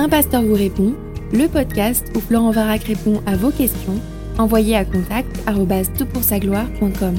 Un pasteur vous répond, le podcast où Florent Varac répond à vos questions, envoyez à contact gloire.com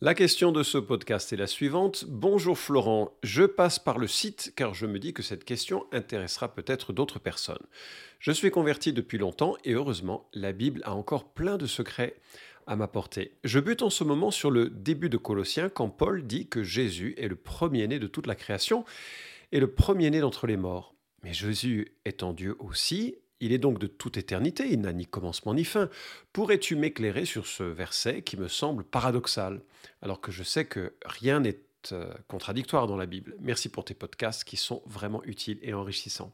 La question de ce podcast est la suivante. Bonjour Florent, je passe par le site car je me dis que cette question intéressera peut-être d'autres personnes. Je suis converti depuis longtemps et heureusement, la Bible a encore plein de secrets à m'apporter. Je bute en ce moment sur le début de Colossiens quand Paul dit que Jésus est le premier-né de toute la création et le premier-né d'entre les morts. Mais Jésus étant Dieu aussi, il est donc de toute éternité, il n'a ni commencement ni fin. Pourrais-tu m'éclairer sur ce verset qui me semble paradoxal, alors que je sais que rien n'est euh, contradictoire dans la Bible? Merci pour tes podcasts qui sont vraiment utiles et enrichissants.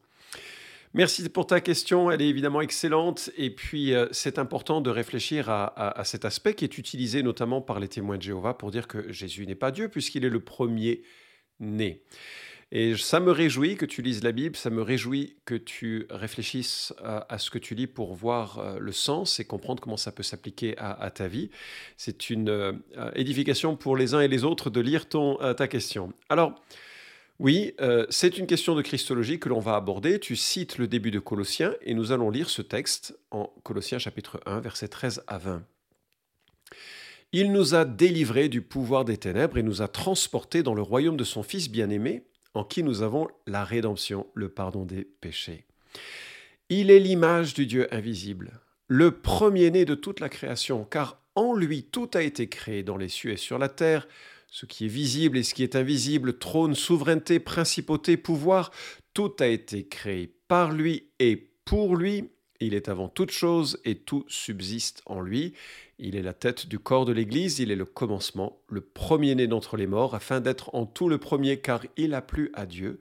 Merci pour ta question, elle est évidemment excellente. Et puis, euh, c'est important de réfléchir à, cet aspect qui est utilisé notamment par les témoins de Jéhovah pour dire que Jésus n'est pas Dieu puisqu'il est le premier né. Et ça me réjouit que tu lises la Bible, ça me réjouit que tu réfléchisses à, ce que tu lis pour voir euh, le sens et comprendre comment ça peut s'appliquer à, ta vie. C'est une euh, édification pour les uns et les autres de lire ton, euh, ta question. Alors, oui, c'est une question de christologie que l'on va aborder. Tu cites le début de Colossiens et nous allons lire ce texte en Colossiens chapitre 1, versets 13 à 20. Il nous a délivrés du pouvoir des ténèbres et nous a transportés dans le royaume de son Fils bien-aimé en qui nous avons la rédemption, le pardon des péchés. Il est l'image du Dieu invisible, le premier-né de toute la création, car en lui tout a été créé dans les cieux et sur la terre, ce qui est visible et ce qui est invisible, trône, souveraineté, principauté, pouvoir, tout a été créé par lui et pour lui. Il est avant toute chose et tout subsiste en lui. Il est la tête du corps de l'Église, il est le commencement, le premier-né d'entre les morts, afin d'être en tout le premier, car il a plu à Dieu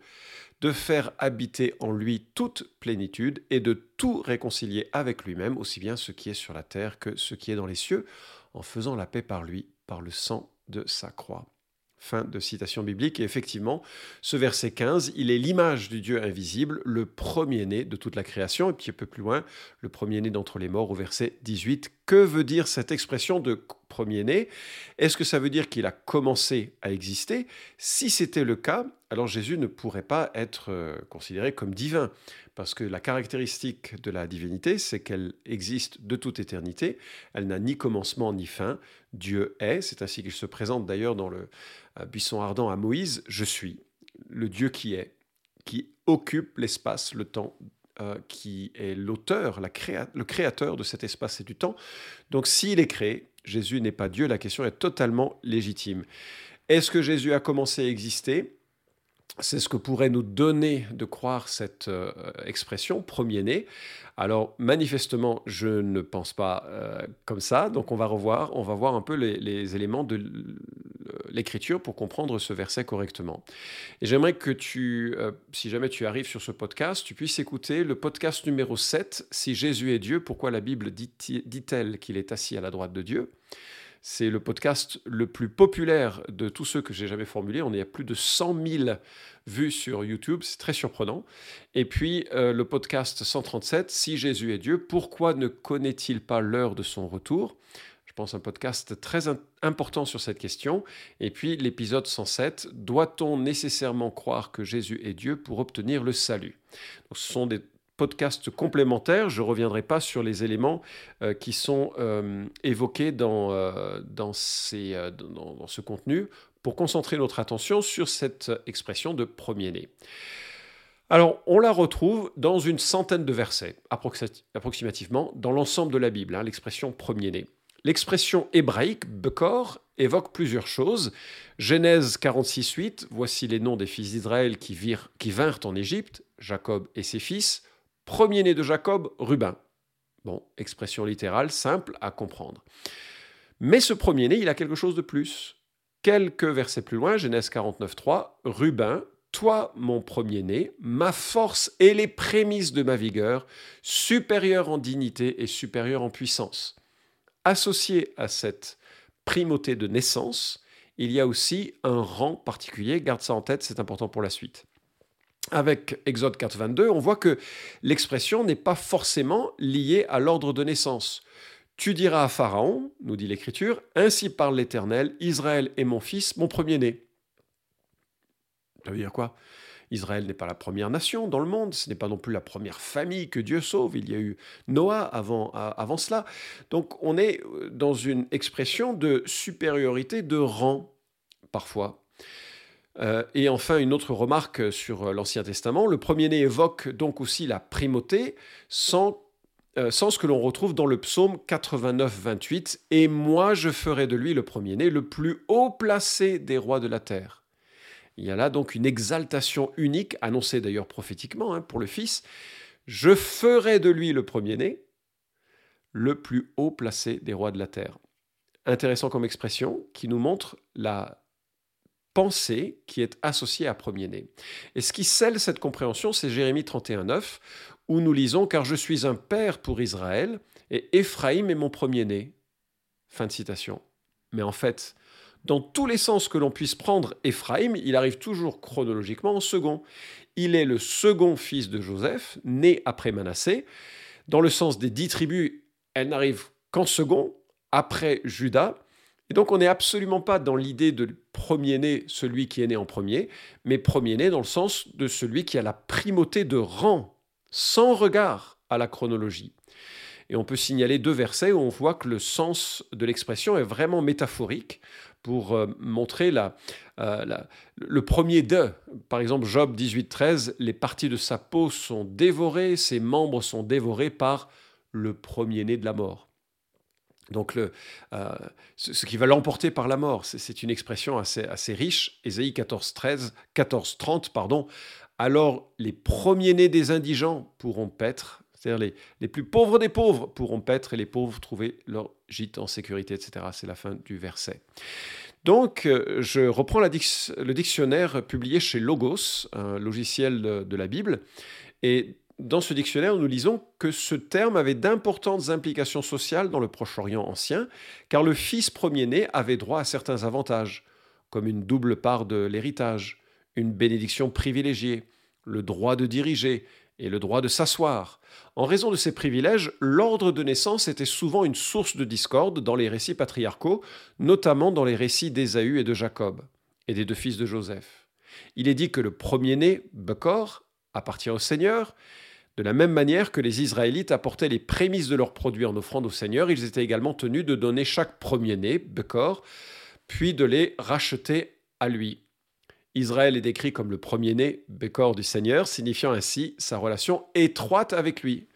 de faire habiter en lui toute plénitude et de tout réconcilier avec lui-même, aussi bien ce qui est sur la terre que ce qui est dans les cieux, en faisant la paix par lui, par le sang de sa croix. Fin de citation biblique. Et effectivement, ce verset 15, il est l'image du Dieu invisible, le premier-né de toute la création. Et puis un peu plus loin, le premier-né d'entre les morts au verset 18. Que veut dire cette expression de premier-né? Est-ce que ça veut dire qu'il a commencé à exister? Si c'était le cas, alors Jésus ne pourrait pas être euh, considéré comme divin. Parce que la caractéristique de la divinité, c'est qu'elle existe de toute éternité. Elle n'a ni commencement ni fin. Dieu est. C'est ainsi qu'il se présente d'ailleurs dans le buisson ardent à Moïse, je suis le Dieu qui est, qui occupe l'espace, le temps, euh, qui est l'auteur, le créateur de cet espace et du temps. Donc s'il est créé, Jésus n'est pas Dieu, la question est totalement légitime. Est-ce que Jésus a commencé à exister? C'est ce que pourrait nous donner de croire cette euh, expression, premier-né. Alors, manifestement, je ne pense pas euh, comme ça. Donc, on va revoir, on va voir un peu les, éléments de l'écriture pour comprendre ce verset correctement. Et j'aimerais que tu, euh, si jamais tu arrives sur ce podcast, tu puisses écouter le podcast numéro 7, Si Jésus est Dieu, pourquoi la Bible dit-elle qu'il est assis à la droite de Dieu? C'est le podcast le plus populaire de tous ceux que j'ai jamais formulés. On est à plus de 100 000 vues sur YouTube, c'est très surprenant. Et puis euh, le podcast 137, Si Jésus est Dieu, pourquoi ne connaît-il pas l'heure de son retour? Je pense un podcast très important sur cette question. Et puis l'épisode 107, doit-on nécessairement croire que Jésus est Dieu pour obtenir le salut? Ce sont des podcast complémentaire. Je ne reviendrai pas sur les éléments euh, qui sont euh, évoqués dans, euh, dans, ces, dans, ce contenu pour concentrer notre attention sur cette expression de premier-né. Alors, on la retrouve dans une centaine de versets, approximativement, dans l'ensemble de la Bible, hein, l'expression premier-né. L'expression hébraïque, Bekor, évoque plusieurs choses. Genèse 46.8, voici les noms des fils d'Israël qui, vinrent en Égypte, Jacob et ses fils premier-né de Jacob, Rubin. Bon, expression littérale, simple à comprendre. Mais ce premier-né, il a quelque chose de plus. Quelques versets plus loin, Genèse 49, 3, Rubin, toi, mon premier-né, ma force et les prémices de ma vigueur, supérieur en dignité et supérieur en puissance. Associé à cette primauté de naissance, il y a aussi un rang particulier, garde ça en tête, c'est important pour la suite avec Exode 4.22, on voit que l'expression n'est pas forcément liée à l'ordre de naissance. Tu diras à Pharaon, nous dit l'Écriture, Ainsi parle l'Éternel, Israël est mon fils, mon premier-né. Ça veut dire quoi? Israël n'est pas la première nation dans le monde, ce n'est pas non plus la première famille que Dieu sauve, il y a eu Noah avant, avant cela. Donc on est euh, dans une expression de supériorité de rang, parfois. Euh, et enfin, une autre remarque sur euh, l'Ancien Testament, le premier-né évoque donc aussi la primauté sans, sans ce que l'on retrouve dans le psaume 89-28, Et moi je ferai de lui le premier-né, le plus haut placé des rois de la terre. Il y a là donc une exaltation unique, annoncée d'ailleurs prophétiquement hein, pour le Fils. Je ferai de lui le premier-né, le plus haut placé des rois de la terre. Intéressant comme expression qui nous montre la pensée qui est associée à premier-né. Et ce qui scelle cette compréhension, c'est Jérémie 31.9, où nous lisons Car je suis un père pour Israël, et Éphraïm est mon premier-né. Fin de citation. Mais en fait, dans tous les sens que l'on puisse prendre Éphraïm, il arrive toujours chronologiquement en second. Il est le second fils de Joseph, né après Manassé. Dans le sens des dix tribus, elle n'arrive qu'en second, après Judas. Et donc on n'est absolument pas dans l'idée de premier-né, celui qui est né en premier, mais premier-né dans le sens de celui qui a la primauté de rang, sans regard à la chronologie. Et on peut signaler deux versets où on voit que le sens de l'expression est vraiment métaphorique pour euh, montrer euh, la, le premier de. Par exemple, Job 18.13, les parties de sa peau sont dévorées, ses membres sont dévorés par le premier-né de la mort. Donc, euh, ce, qui va l'emporter par la mort, c'est une expression assez, assez riche. Ésaïe 14, 13, 14, 30, pardon. Alors, les premiers-nés des indigents pourront paître, c'est-à-dire les, les, plus pauvres des pauvres pourront paître et les pauvres trouver leur gîte en sécurité, etc. C'est la fin du verset. Donc, euh, je reprends le dictionnaire publié chez Logos, un logiciel de, la Bible, et dans ce dictionnaire, nous lisons que ce terme avait d'importantes implications sociales dans le Proche-Orient ancien, car le fils premier-né avait droit à certains avantages, comme une double part de l'héritage, une bénédiction privilégiée, le droit de diriger et le droit de s'asseoir, en raison de ces privilèges, l'ordre de naissance était souvent une source de discorde dans les récits patriarcaux, notamment dans les récits d'Ésaü et de Jacob, et des deux fils de Joseph. Il est dit que le premier-né, Bekor, appartient au Seigneur. De la même manière que les Israélites apportaient les prémices de leurs produits en offrande au Seigneur, ils étaient également tenus de donner chaque premier-né, Bekor, puis de les racheter à lui. Israël est décrit comme le premier-né, Bécor du Seigneur, signifiant ainsi sa relation étroite avec lui.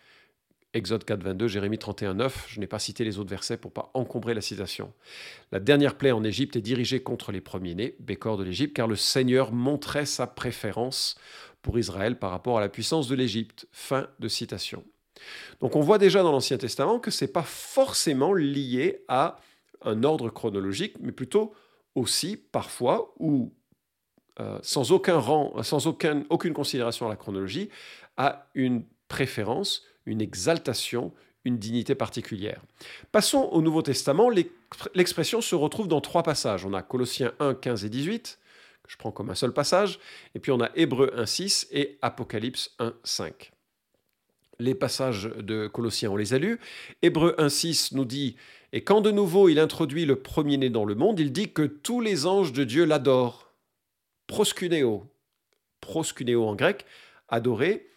Exode 4, 22, Jérémie 31, 9. Je n'ai pas cité les autres versets pour pas encombrer la citation. La dernière plaie en Égypte est dirigée contre les premiers-nés, Bécor de l'Égypte, car le Seigneur montrait sa préférence pour Israël par rapport à la puissance de l'Égypte. Fin de citation. Donc on voit déjà dans l'Ancien Testament que ce n'est pas forcément lié à un ordre chronologique, mais plutôt aussi parfois, ou euh, sans aucun rang, sans aucune considération à la chronologie, a une préférence, une exaltation, une dignité particulière. Passons au Nouveau Testament. L'expression se retrouve dans trois passages. On a Colossiens 1, 15 et 18, que je prends comme un seul passage, et puis on a Hébreux 1, 6 et Apocalypse 1, 5. Les passages de Colossiens, on les a lus. Hébreux 1, 6 nous dit Et quand de nouveau il introduit le premier-né dans le monde, il dit que tous les anges de Dieu l'adorent proskuneo, proskuneo en grec, adorer.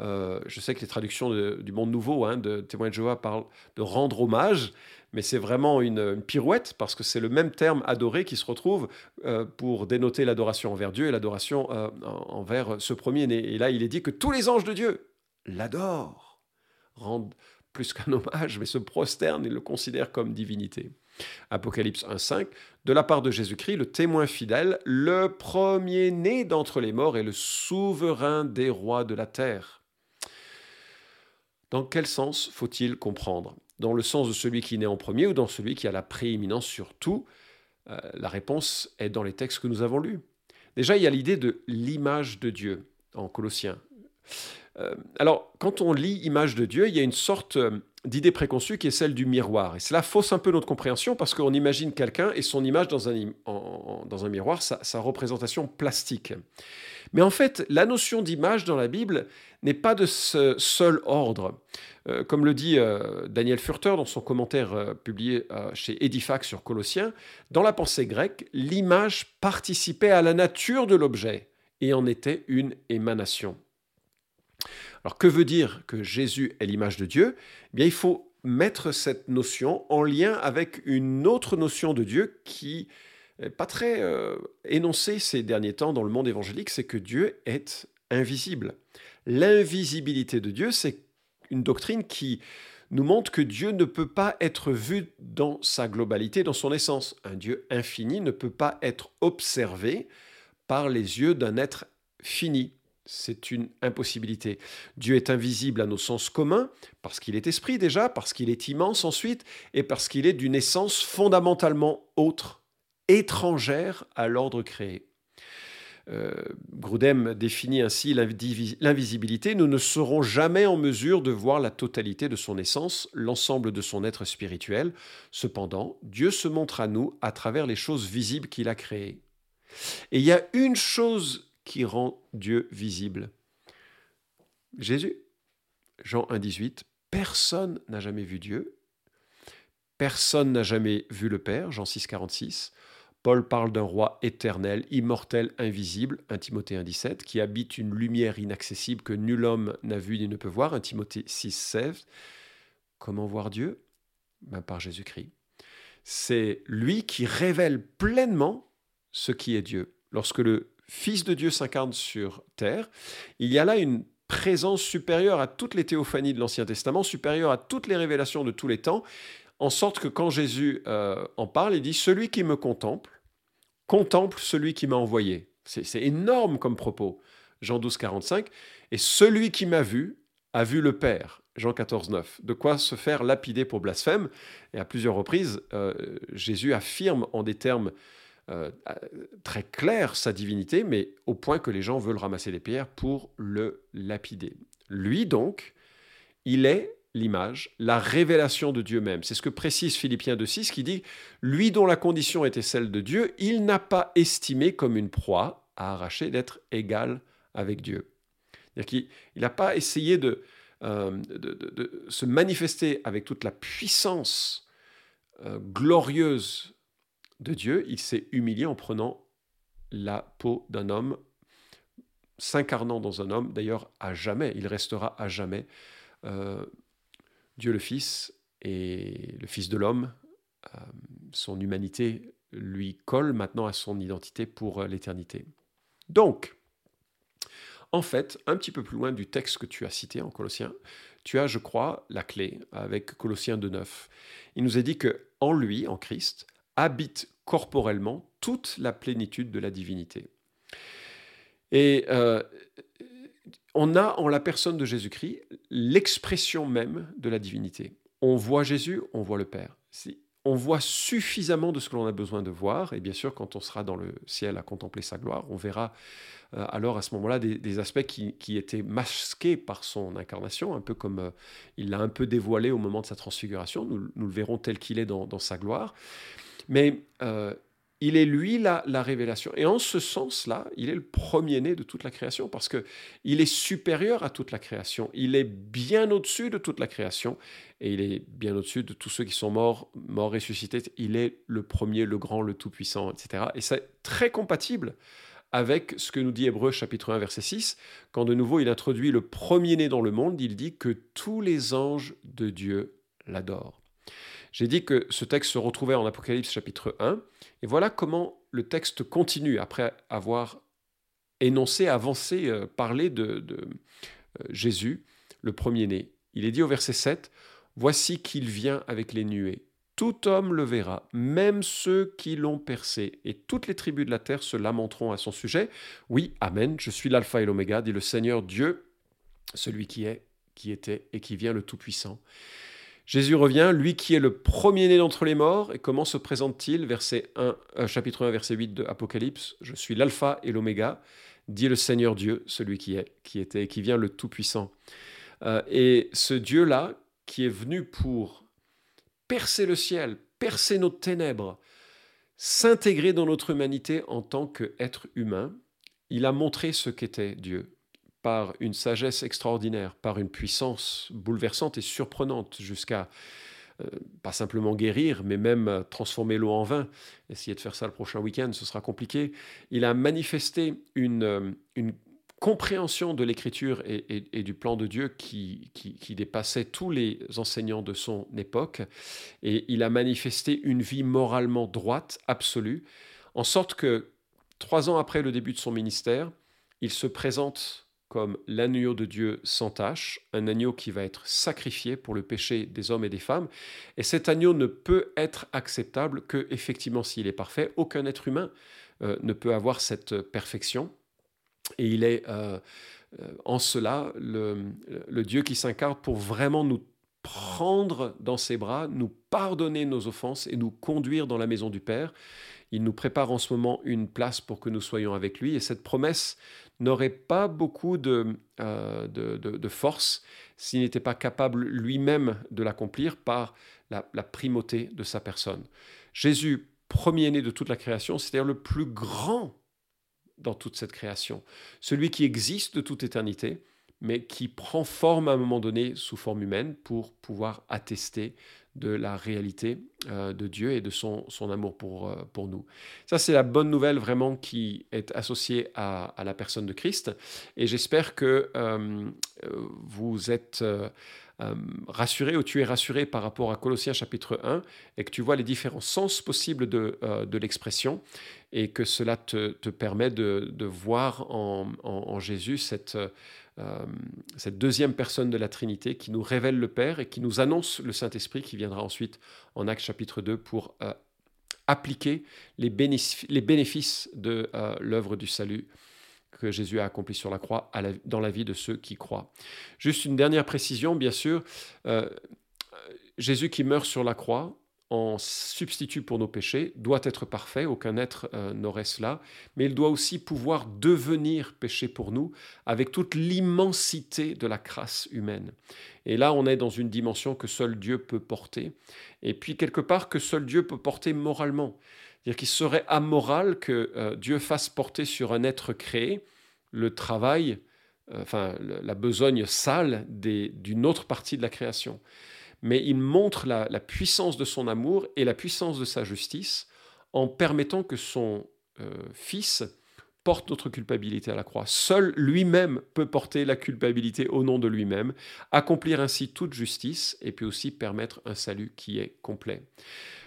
Euh, je sais que les traductions du Monde Nouveau, hein, de Témoins de Jéhovah, parlent de rendre hommage, mais c'est vraiment une, pirouette parce que c'est le même terme adorer qui se retrouve euh, pour dénoter l'adoration envers Dieu et l'adoration euh, envers ce premier-né. Et là, il est dit que tous les anges de Dieu l'adorent, rendent plus qu'un hommage, mais se prosternent et le considèrent comme divinité. Apocalypse 1.5, de la part de Jésus-Christ, le témoin fidèle, le premier-né d'entre les morts et le souverain des rois de la terre. Dans quel sens faut-il comprendre? Dans le sens de celui qui naît en premier ou dans celui qui a la prééminence sur tout? Euh, La réponse est dans les textes que nous avons lus. Déjà, il y a l'idée de l'image de Dieu en Colossiens. Euh, alors, quand on lit image de Dieu, il y a une sorte euh, d'idée préconçue qui est celle du miroir. Et cela fausse un peu notre compréhension parce qu'on imagine quelqu'un et son image dans un, miroir, sa, représentation plastique. Mais en fait, la notion d'image dans la Bible n'est pas de ce seul ordre. Euh, comme le dit Daniel Furter dans son commentaire publié chez Edifax sur Colossiens, dans la pensée grecque, l'image participait à la nature de l'objet et en était une émanation. Alors que veut dire que Jésus est l'image de Dieu? Eh Bien, il faut mettre cette notion en lien avec une autre notion de Dieu qui n'est pas très euh, énoncée ces derniers temps dans le monde évangélique, c'est que Dieu est invisible. L'invisibilité de Dieu, c'est une doctrine qui nous montre que Dieu ne peut pas être vu dans sa globalité, dans son essence. Un Dieu infini ne peut pas être observé par les yeux d'un être fini. C'est une impossibilité. Dieu est invisible à nos sens communs, parce qu'il est esprit déjà, parce qu'il est immense ensuite, et parce qu'il est d'une essence fondamentalement autre, étrangère à l'ordre créé. Euh, Grudem définit ainsi l'invisibilité. Nous ne serons jamais en mesure de voir la totalité de son essence, l'ensemble de son être spirituel. Cependant, Dieu se montre à nous à travers les choses visibles qu'il a créées. Et il y a une chose qui rend Dieu visible. Jésus. Jean 1,18. Personne n'a jamais vu Dieu. Personne n'a jamais vu le Père. Jean 6,46. Paul parle d'un roi éternel, immortel, invisible, 1 Timothée 1,17, qui habite une lumière inaccessible que nul homme n'a vu ni ne peut voir, 1 Timothée 6,16. Comment voir Dieu? Ben, Par Jésus-Christ. C'est lui qui révèle pleinement ce qui est Dieu. Lorsque le Fils de Dieu s'incarne sur terre, il y a là une présence supérieure à toutes les théophanies de l'Ancien Testament, supérieure à toutes les révélations de tous les temps, en sorte que quand Jésus euh, en parle, il dit, Celui qui me contemple, contemple celui qui m'a envoyé. C'est énorme comme propos. Jean 12, 45. Et celui qui m'a vu a vu le Père. Jean 14, 9. De quoi se faire lapider pour blasphème. Et à plusieurs reprises, euh, Jésus affirme en des termes euh, très clairs sa divinité, mais au point que les gens veulent ramasser des pierres pour le lapider. Lui donc, il est l'image, la révélation de Dieu même. C'est ce que précise Philippiens 2.6 qui dit, lui dont la condition était celle de Dieu, il n'a pas estimé comme une proie à arracher d'être égal avec Dieu. Il n'a pas essayé euh, de, de, se manifester avec toute la puissance euh, glorieuse de Dieu, il s'est humilié en prenant la peau d'un homme, s'incarnant dans un homme, d'ailleurs à jamais, il restera à jamais euh, Dieu le Fils et le Fils de l'homme, euh, son humanité lui colle maintenant à son identité pour euh, l'éternité. Donc, en fait, un petit peu plus loin du texte que tu as cité en Colossiens, tu as, je crois, la clé avec Colossiens 2.9. Il nous est dit que en lui, en Christ, habite corporellement toute la plénitude de la divinité. Et euh, on a en la personne de Jésus-Christ l'expression même de la divinité. On voit Jésus, on voit le Père. On voit suffisamment de ce que l'on a besoin de voir, et bien sûr, quand on sera dans le ciel à contempler sa gloire, on verra euh, alors à ce moment-là des, aspects qui, étaient masqués par son incarnation, un peu comme euh, il l'a un peu dévoilé au moment de sa transfiguration. Nous, le verrons tel qu'il est dans, sa gloire. Mais euh, il est lui la, la, révélation. Et en ce sens-là, il est le premier-né de toute la création, parce que il est supérieur à toute la création. Il est bien au-dessus de toute la création, et il est bien au-dessus de tous ceux qui sont morts, morts ressuscités. Il est le premier, le grand, le tout-puissant, etc. Et c'est très compatible avec ce que nous dit Hébreu chapitre 1 verset 6, quand de nouveau il introduit le premier-né dans le monde, il dit que tous les anges de Dieu l'adorent. J'ai dit que ce texte se retrouvait en Apocalypse chapitre 1, et voilà comment le texte continue après avoir énoncé, avancé, euh, parlé de, euh, Jésus, le premier-né. Il est dit au verset 7, Voici qu'il vient avec les nuées. Tout homme le verra, même ceux qui l'ont percé, et toutes les tribus de la terre se lamenteront à son sujet. Oui, Amen, je suis l'alpha et l'oméga, dit le Seigneur Dieu, celui qui est, qui était et qui vient le Tout-Puissant. Jésus revient, lui qui est le premier-né d'entre les morts, et comment se présente-t-il? Verset 1, euh, chapitre 1, verset 8 de Apocalypse, Je suis l'alpha et l'oméga, dit le Seigneur Dieu, celui qui est, qui était et qui vient le Tout-Puissant. Euh, et ce Dieu-là, qui est venu pour percer le ciel, percer nos ténèbres, s'intégrer dans notre humanité en tant qu'être humain, il a montré ce qu'était Dieu par une sagesse extraordinaire, par une puissance bouleversante et surprenante, jusqu'à pas simplement guérir, mais même transformer l'eau en vin. Essayer de faire ça le prochain week-end, ce sera compliqué. Il a manifesté une, une compréhension de l'écriture et, du plan de Dieu qui, qui, dépassait tous les enseignants de son époque. Et il a manifesté une vie moralement droite, absolue, en sorte que trois ans après le début de son ministère, il se présente comme l'agneau de Dieu sans tache, un agneau qui va être sacrifié pour le péché des hommes et des femmes. Et cet agneau ne peut être acceptable que, effectivement, s'il est parfait. Aucun être humain euh, ne peut avoir cette perfection. Et il est euh, euh, en cela le, Dieu qui s'incarne pour vraiment nous prendre dans ses bras, nous pardonner nos offenses et nous conduire dans la maison du Père. Il nous prépare en ce moment une place pour que nous soyons avec lui. Et cette promesse n'aurait pas beaucoup de, euh, de, force s'il n'était pas capable lui-même de l'accomplir par la, la primauté de sa personne. Jésus, premier-né de toute la création, c'est-à-dire le plus grand dans toute cette création. Celui qui existe de toute éternité, mais qui prend forme à un moment donné sous forme humaine pour pouvoir attester de la réalité euh, de Dieu et de son, amour pour, euh, pour nous. Ça, c'est la bonne nouvelle vraiment qui est associée à, la personne de Christ. Et j'espère que euh, vous êtes rassuré ou tu es rassuré par rapport à Colossiens chapitre 1 et que tu vois les différents sens possibles de, de l'expression et que cela te, te permet de, de voir en, en Jésus cette euh, cette deuxième personne de la Trinité qui nous révèle le Père et qui nous annonce le Saint-Esprit qui viendra ensuite en Actes chapitre 2 pour euh, appliquer les, bénéfices de euh, l'œuvre du salut que Jésus a accompli sur la croix dans la vie de ceux qui croient. Juste une dernière précision, bien sûr. Jésus qui meurt sur la croix, en substitut pour nos péchés, doit être parfait, aucun être euh, n'aurait cela, mais il doit aussi pouvoir devenir péché pour nous avec toute l'immensité de la crasse humaine. Et là, on est dans une dimension que seul Dieu peut porter, et puis quelque part que seul Dieu peut porter moralement. C'est-à-dire qu'il serait amoral que euh, Dieu fasse porter sur un être créé le travail, euh, enfin la besogne sale d'une autre partie de la création mais il montre la, puissance de son amour et la puissance de sa justice en permettant que son euh, Fils porte notre culpabilité à la croix. Seul lui-même peut porter la culpabilité au nom de lui-même, accomplir ainsi toute justice et puis aussi permettre un salut qui est complet.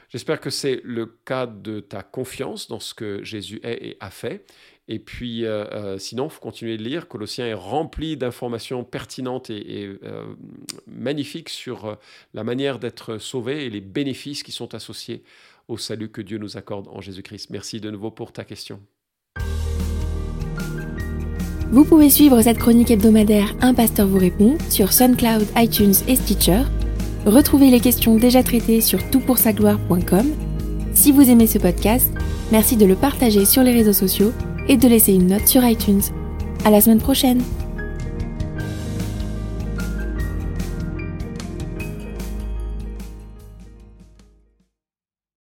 J'espère que c'est le cas de ta confiance dans ce que Jésus est et a fait. Et puis, euh, euh, sinon, il faut continuer de lire. Colossiens est rempli d'informations pertinentes et, euh, magnifiques sur la manière d'être sauvé et les bénéfices qui sont associés au salut que Dieu nous accorde en Jésus-Christ. Merci de nouveau pour ta question. Vous pouvez suivre cette chronique hebdomadaire Un pasteur vous répond sur SoundCloud, iTunes et Stitcher. Retrouvez les questions déjà traitées sur toutpoursagloire.com. Si vous aimez ce podcast, merci de le partager sur les réseaux sociaux et de laisser une note sur iTunes. À la semaine prochaine!